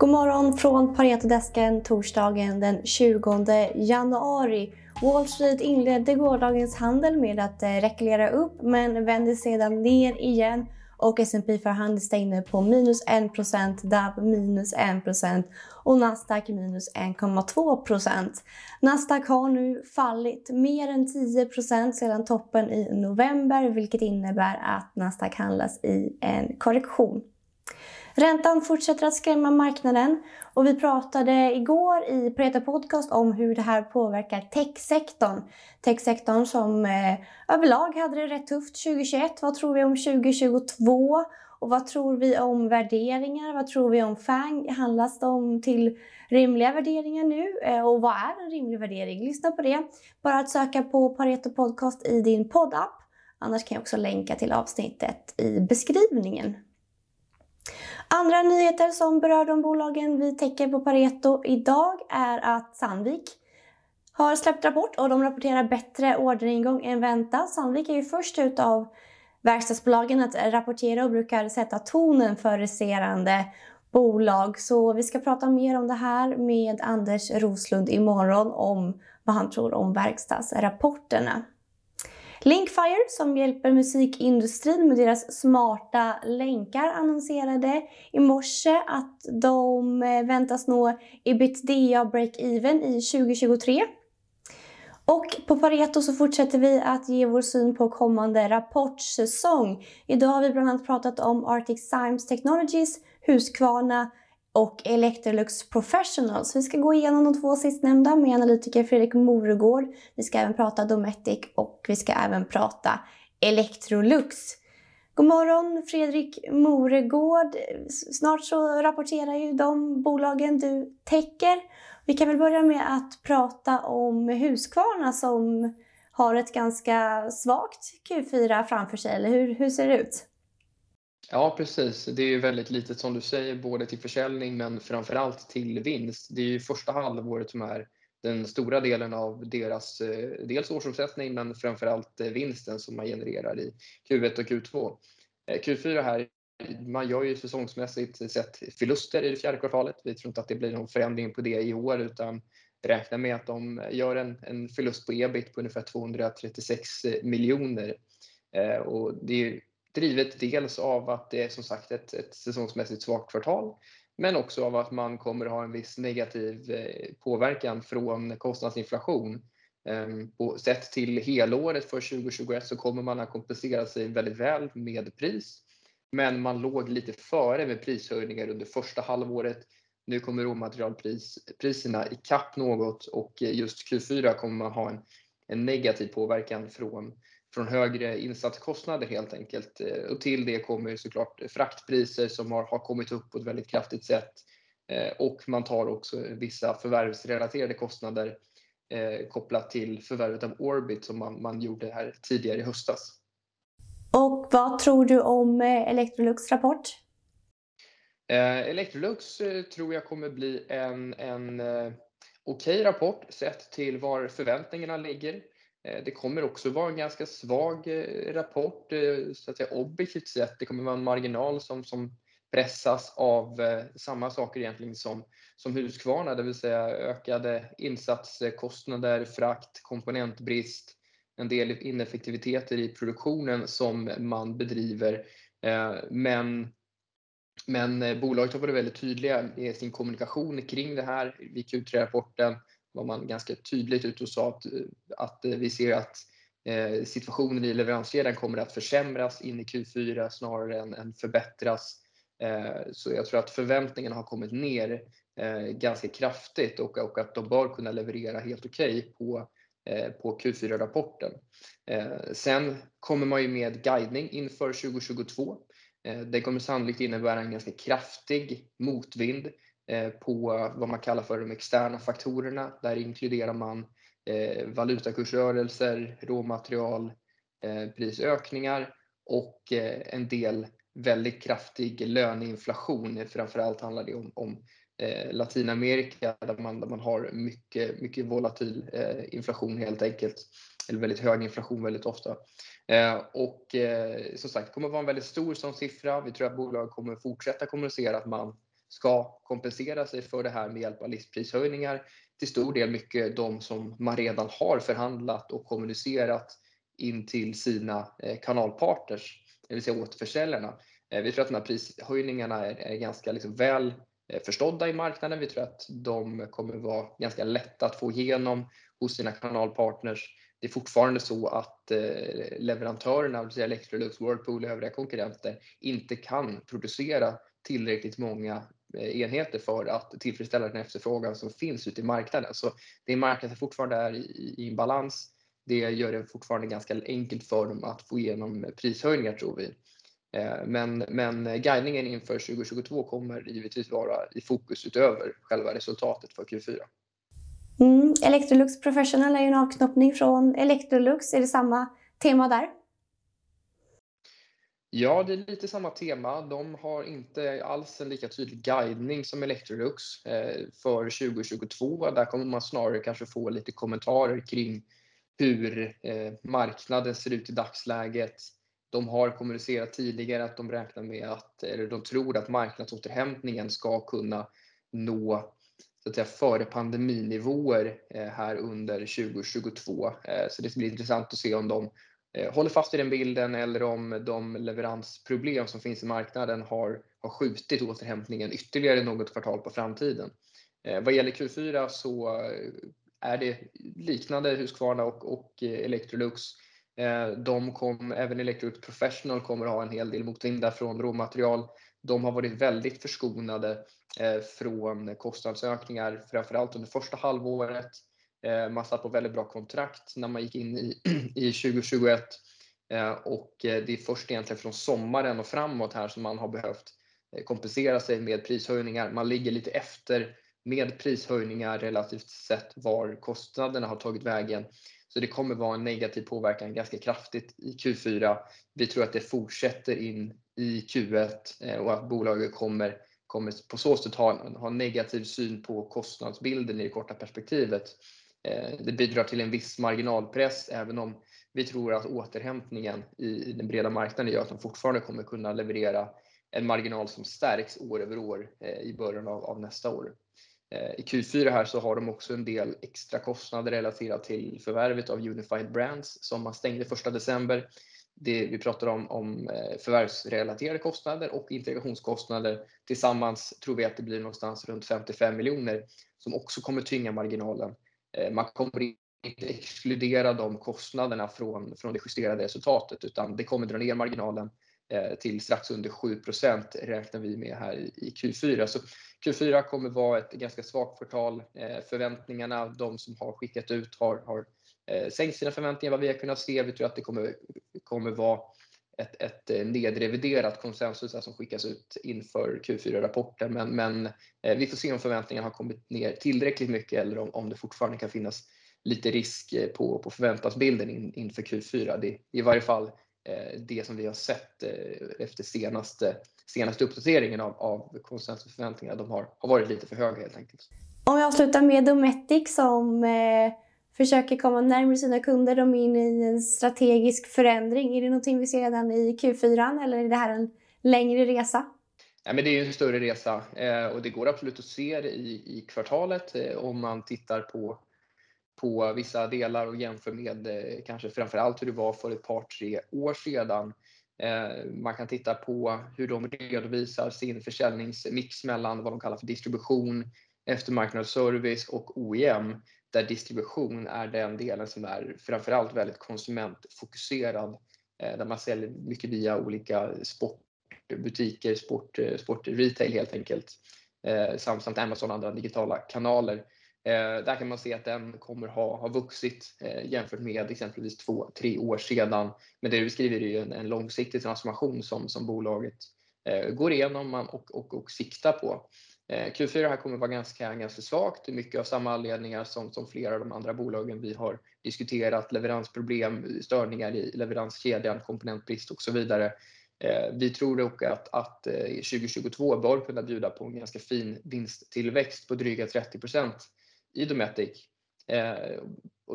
God morgon från Paretodesken torsdagen den 20 januari. Wall Street inledde gårdagens handel med att eh, rekylera upp men vände sedan ner igen och S&P 500 stängde på minus 1%, DAB minus 1% och Nasdaq minus 1,2%. Nasdaq har nu fallit mer än 10% sedan toppen i november vilket innebär att Nasdaq handlas i en korrektion. Räntan fortsätter att skrämma marknaden och vi pratade igår i Pareto Podcast om hur det här påverkar techsektorn. Techsektorn som eh, överlag hade det rätt tufft 2021. Vad tror vi om 2022? Och vad tror vi om värderingar? Vad tror vi om FANG? Handlas de till rimliga värderingar nu? Eh, och vad är en rimlig värdering? Lyssna på det. Bara att söka på Pareto Podcast i din poddapp. Annars kan jag också länka till avsnittet i beskrivningen. Andra nyheter som berör de bolagen vi täcker på Pareto idag är att Sandvik har släppt rapport och de rapporterar bättre orderingång än väntat. Sandvik är ju först ut av verkstadsbolagen att rapportera och brukar sätta tonen för resterande bolag. Så vi ska prata mer om det här med Anders Roslund imorgon om vad han tror om verkstadsrapporterna. Linkfire som hjälper musikindustrin med deras smarta länkar annonserade i morse att de eh, väntas nå ebitda break-even i 2023. Och på Pareto så fortsätter vi att ge vår syn på kommande rapportsäsong. Idag har vi bland annat pratat om Arctic Symes Technologies, Husqvarna och Electrolux Professionals. Vi ska gå igenom de två sistnämnda med analytiker Fredrik Moregård. Vi ska även prata Dometic och vi ska även prata Electrolux. God morgon Fredrik Moregård. Snart så rapporterar ju de bolagen du täcker. Vi kan väl börja med att prata om Husqvarna som har ett ganska svagt Q4 framför sig, eller hur, hur ser det ut? Ja, precis. Det är ju väldigt litet som du säger, både till försäljning men framförallt till vinst. Det är ju första halvåret som är den stora delen av deras eh, dels årsomsättning men framförallt eh, vinsten som man genererar i Q1 och Q2. Eh, Q4 här, man gör ju säsongsmässigt sett förluster i det fjärde kvartalet. Vi tror inte att det blir någon förändring på det i år utan räknar med att de gör en, en förlust på ebit på ungefär 236 miljoner. Och det är drivet dels av att det är som sagt ett, ett säsongsmässigt svagt kvartal men också av att man kommer ha en viss negativ eh, påverkan från kostnadsinflation. Ehm, sett till helåret för 2021 så kommer man att kompensera sig väldigt väl med pris. Men man låg lite före med prishöjningar under första halvåret. Nu kommer råmaterialpriserna ikapp något och just Q4 kommer man ha en, en negativ påverkan från från högre insatskostnader helt enkelt. Eh, och till det kommer såklart fraktpriser som har, har kommit upp på ett väldigt kraftigt sätt. Eh, och man tar också vissa förvärvsrelaterade kostnader eh, kopplat till förvärvet av Orbit som man, man gjorde här tidigare i höstas. Och vad tror du om Electrolux rapport? Electrolux tror jag kommer bli en, en okej okay rapport sett till var förväntningarna ligger. Eh, det kommer också vara en ganska svag eh, rapport, eh, så att säga objektivt sett. Det kommer vara en marginal som, som pressas av samma saker egentligen som, som Husqvarna, det vill säga ökade insatskostnader, frakt, komponentbrist, en del ineffektiviteter i produktionen som man bedriver. Men, men bolaget har varit väldigt tydliga i sin kommunikation kring det här vid Q3-rapporten var man ganska tydligt ute och sa att, eh, att eh, vi ser att eh, situationen i leveranskedjan kommer att försämras in i Q4 snarare än, än förbättras. Så jag tror att förväntningarna har kommit ner ganska kraftigt och, och att de bör kunna leverera helt okej okay på, på Q4-rapporten. Sen kommer man ju med guidning inför 2022. Det kommer sannolikt innebära en ganska kraftig motvind Eh, på vad man kallar för de externa faktorerna. Där inkluderar man eh, valutakursrörelser, råmaterial, eh, prisökningar och eh, en del väldigt kraftig löneinflation. Framförallt handlar det om, om eh, Latinamerika där man, där man har mycket, mycket volatil inflation helt enkelt. Eller väldigt hög inflation väldigt ofta. Och som sagt, det kommer vara en väldigt stor sån siffra. Vi tror att bolaget kommer fortsätta kommunicera att man ska kompensera sig för det här med hjälp av listprishöjningar. Till stor del mycket de som man redan har förhandlat och kommunicerat in till sina eh, kanalpartners, det vill säga återförsäljarna. Eh, vi tror att de här prishöjningarna är ganska liksom väl eh, förstådda i marknaden. Vi tror att de kommer vara ganska lätta att få igenom hos sina kanalpartners. Det är fortfarande så att leverantörerna, det vill säga Electrolux, Whirlpool och övriga konkurrenter, inte kan producera tillräckligt många Eh, enheter för att tillfredsställa den efterfrågan som finns ute i marknaden. Det är en marknad som fortfarande är i balans. Det gör det fortfarande ganska enkelt för dem att få igenom prishöjningar tror vi. Eh, men Guidningen inför 2022 kommer givetvis vara i fokus utöver själva resultatet för Q4. Mm, Electrolux Professional är ju en avknoppning från Electrolux. Är det samma tema där? Ja, det är lite samma tema. De har inte alls en lika tydlig guidning som Electrolux eh, för 2022. Där kommer man snarare kanske få lite kommentarer kring hur eh, marknaden ser ut i dagsläget. De har kommunicerat tidigare att de räknar med att, eller de tror att marknadsåterhämtningen ska kunna nå så att säga före pandeminivåer eh, här under 2022. Så det ska bli intressant att se om de Eh, håller fast i den bilden eller om de leveransproblem som finns i marknaden har skjutit återhämtningen ytterligare något kvartal på framtiden. Eh, vad gäller Q4 så eh, är det liknande Husqvarna och Electrolux. Även Electrolux Professional kommer att ha en hel del motvind från råmaterial. De har varit väldigt förskonade från kostnadsökningar, framförallt under första halvåret. Eh, man satt på väldigt bra kontrakt när man gick in i 2021. Eh, och eh, Det är först egentligen från sommaren och framåt här som man har behövt kompensera sig med prishöjningar. Man ligger lite efter med prishöjningar relativt sett var kostnaderna har tagit vägen. Så Det kommer vara en negativ påverkan ganska kraftigt i Q4. Vi tror att det fortsätter in i Q1 och att bolaget kommer på så sätt ha en negativ syn på kostnadsbilden i det korta perspektivet. Eh, det bidrar till en viss marginalpress, även om vi tror att återhämtningen i den breda marknaden gör att de fortfarande kommer kunna leverera en marginal som stärks år över år eh, i början av nästa år. Eh, I Q4 här så har de också en del extra kostnader relaterat till förvärvet av Unified Brands som man stängde 1 december. Vi pratar om förvärvsrelaterade kostnader och integrationskostnader. Tillsammans tror vi att det blir någonstans runt 55 miljoner som också kommer tynga marginalen. Eh, man kommer inte exkludera de kostnaderna från det justerade resultatet, utan det kommer dra ner marginalen eh, till strax under 7% räknar vi med här i Q4. Q4 kommer vara ett ganska svagt kvartal. Eh, förväntningarna, de som har skickat ut har sänkt sina förväntningar vad vi har kunnat se. Vi tror att det kommer vara ett eh, nedreviderat konsensus som skickas ut inför Q4-rapporten. men eh, Vi får se om förväntningarna har kommit ner tillräckligt mycket eller om det fortfarande kan finnas lite risk eh, på förväntansbilden inför Q4. Det är i varje fall det som vi har sett efter senaste uppdateringen av konsensusförväntningarna, De har varit lite för höga helt enkelt. Om vi avslutar med Dometic som försöker komma närmare sina kunder. De är inne i en strategisk förändring. Är det någonting vi ser redan i Q4 eller är det här en längre resa? Ja, men det är en större resa eh, och det går absolut att se det i kvartalet eh, om man tittar på vissa delar och jämför med eh, kanske framförallt hur det var för ett par, tre år sedan. Man kan titta på hur de redovisar sin försäljningsmix mellan vad de kallar för distribution, eftermarknadsservice och OEM. Där distribution är den delen som är framförallt väldigt konsumentfokuserad. Eh, där man säljer mycket via olika sportbutiker, eh, sportretail helt enkelt. Eh, samt Amazon och andra digitala kanaler. Där kan man se att den kommer ha vuxit jämfört med exempelvis två, tre år sedan. Men det du beskriver är ju en långsiktig transformation som bolaget går igenom och siktar på. Eh, Q4 här kommer vara ganska svagt. Mycket av samma anledningar som flera av de andra bolagen vi har diskuterat. Leveransproblem, störningar i leveranskedjan, komponentbrist och så vidare. Eh, vi tror dock att 2022 eh, bör kunna bjuda på en ganska fin vinsttillväxt på dryga 30% i Dometic.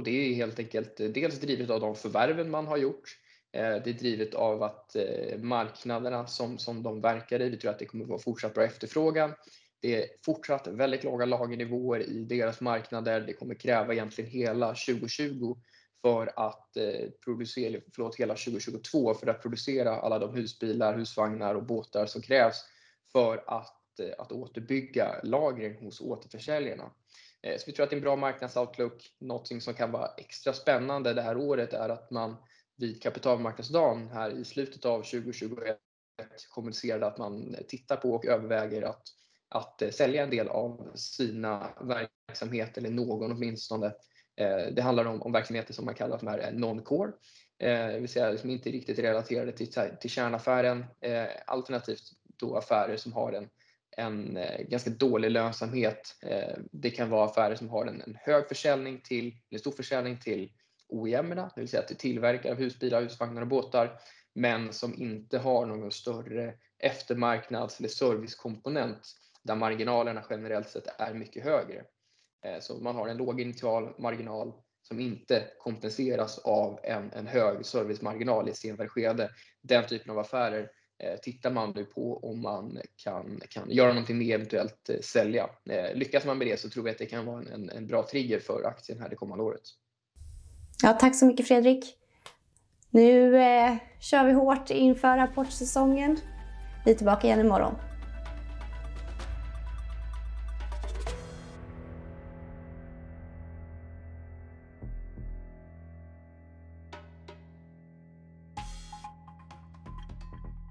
Det är helt enkelt dels drivet av de förvärven man har gjort. Det är drivet av att marknaderna som de verkar i, vi tror att det kommer vara fortsatt bra efterfrågan. Det är fortsatt väldigt låga lagernivåer i deras marknader. Det kommer kräva egentligen hela 2020 för att eh, producera, förlåt, hela 2022 för att producera alla de husbilar, husvagnar och båtar som krävs för att, eh, att återbygga lagren hos återförsäljarna. Eh, så vi tror att det är en bra marknadsoutlook. Någonting som kan vara extra spännande det här året är att man vid kapitalmarknadsdagen här i slutet av 2021 kommunicerade att man tittar på och överväger att, att eh, sälja en del av sina verksamheter, eller någon åtminstone. Eh, det handlar om, om verksamheter som man kallar för eh, non-core, det vill säga som inte är riktigt relaterade till, till kärnaffären, alternativt då affärer som har en, en ganska dålig lönsamhet. Det kan vara affärer som har en, en hög försäljning till, en stor försäljning till OEM, det vill säga till tillverkare av husbilar, husvagnar och båtar, men som inte har någon större eftermarknads eller servicekomponent där marginalerna generellt sett är mycket högre. Eh, så man har en låg initial marginal som inte kompenseras av en, en hög servicemarginal i ett senare skede. Den typen av affärer eh, tittar man nu på om man kan, kan göra någonting med eventuellt eh, sälja. Lyckas man med det så tror vi att det kan vara en, en bra trigger för aktien här det kommande året. Ja, tack så mycket Fredrik. Nu eh, kör vi hårt inför rapportsäsongen. Vi är tillbaka igen imorgon.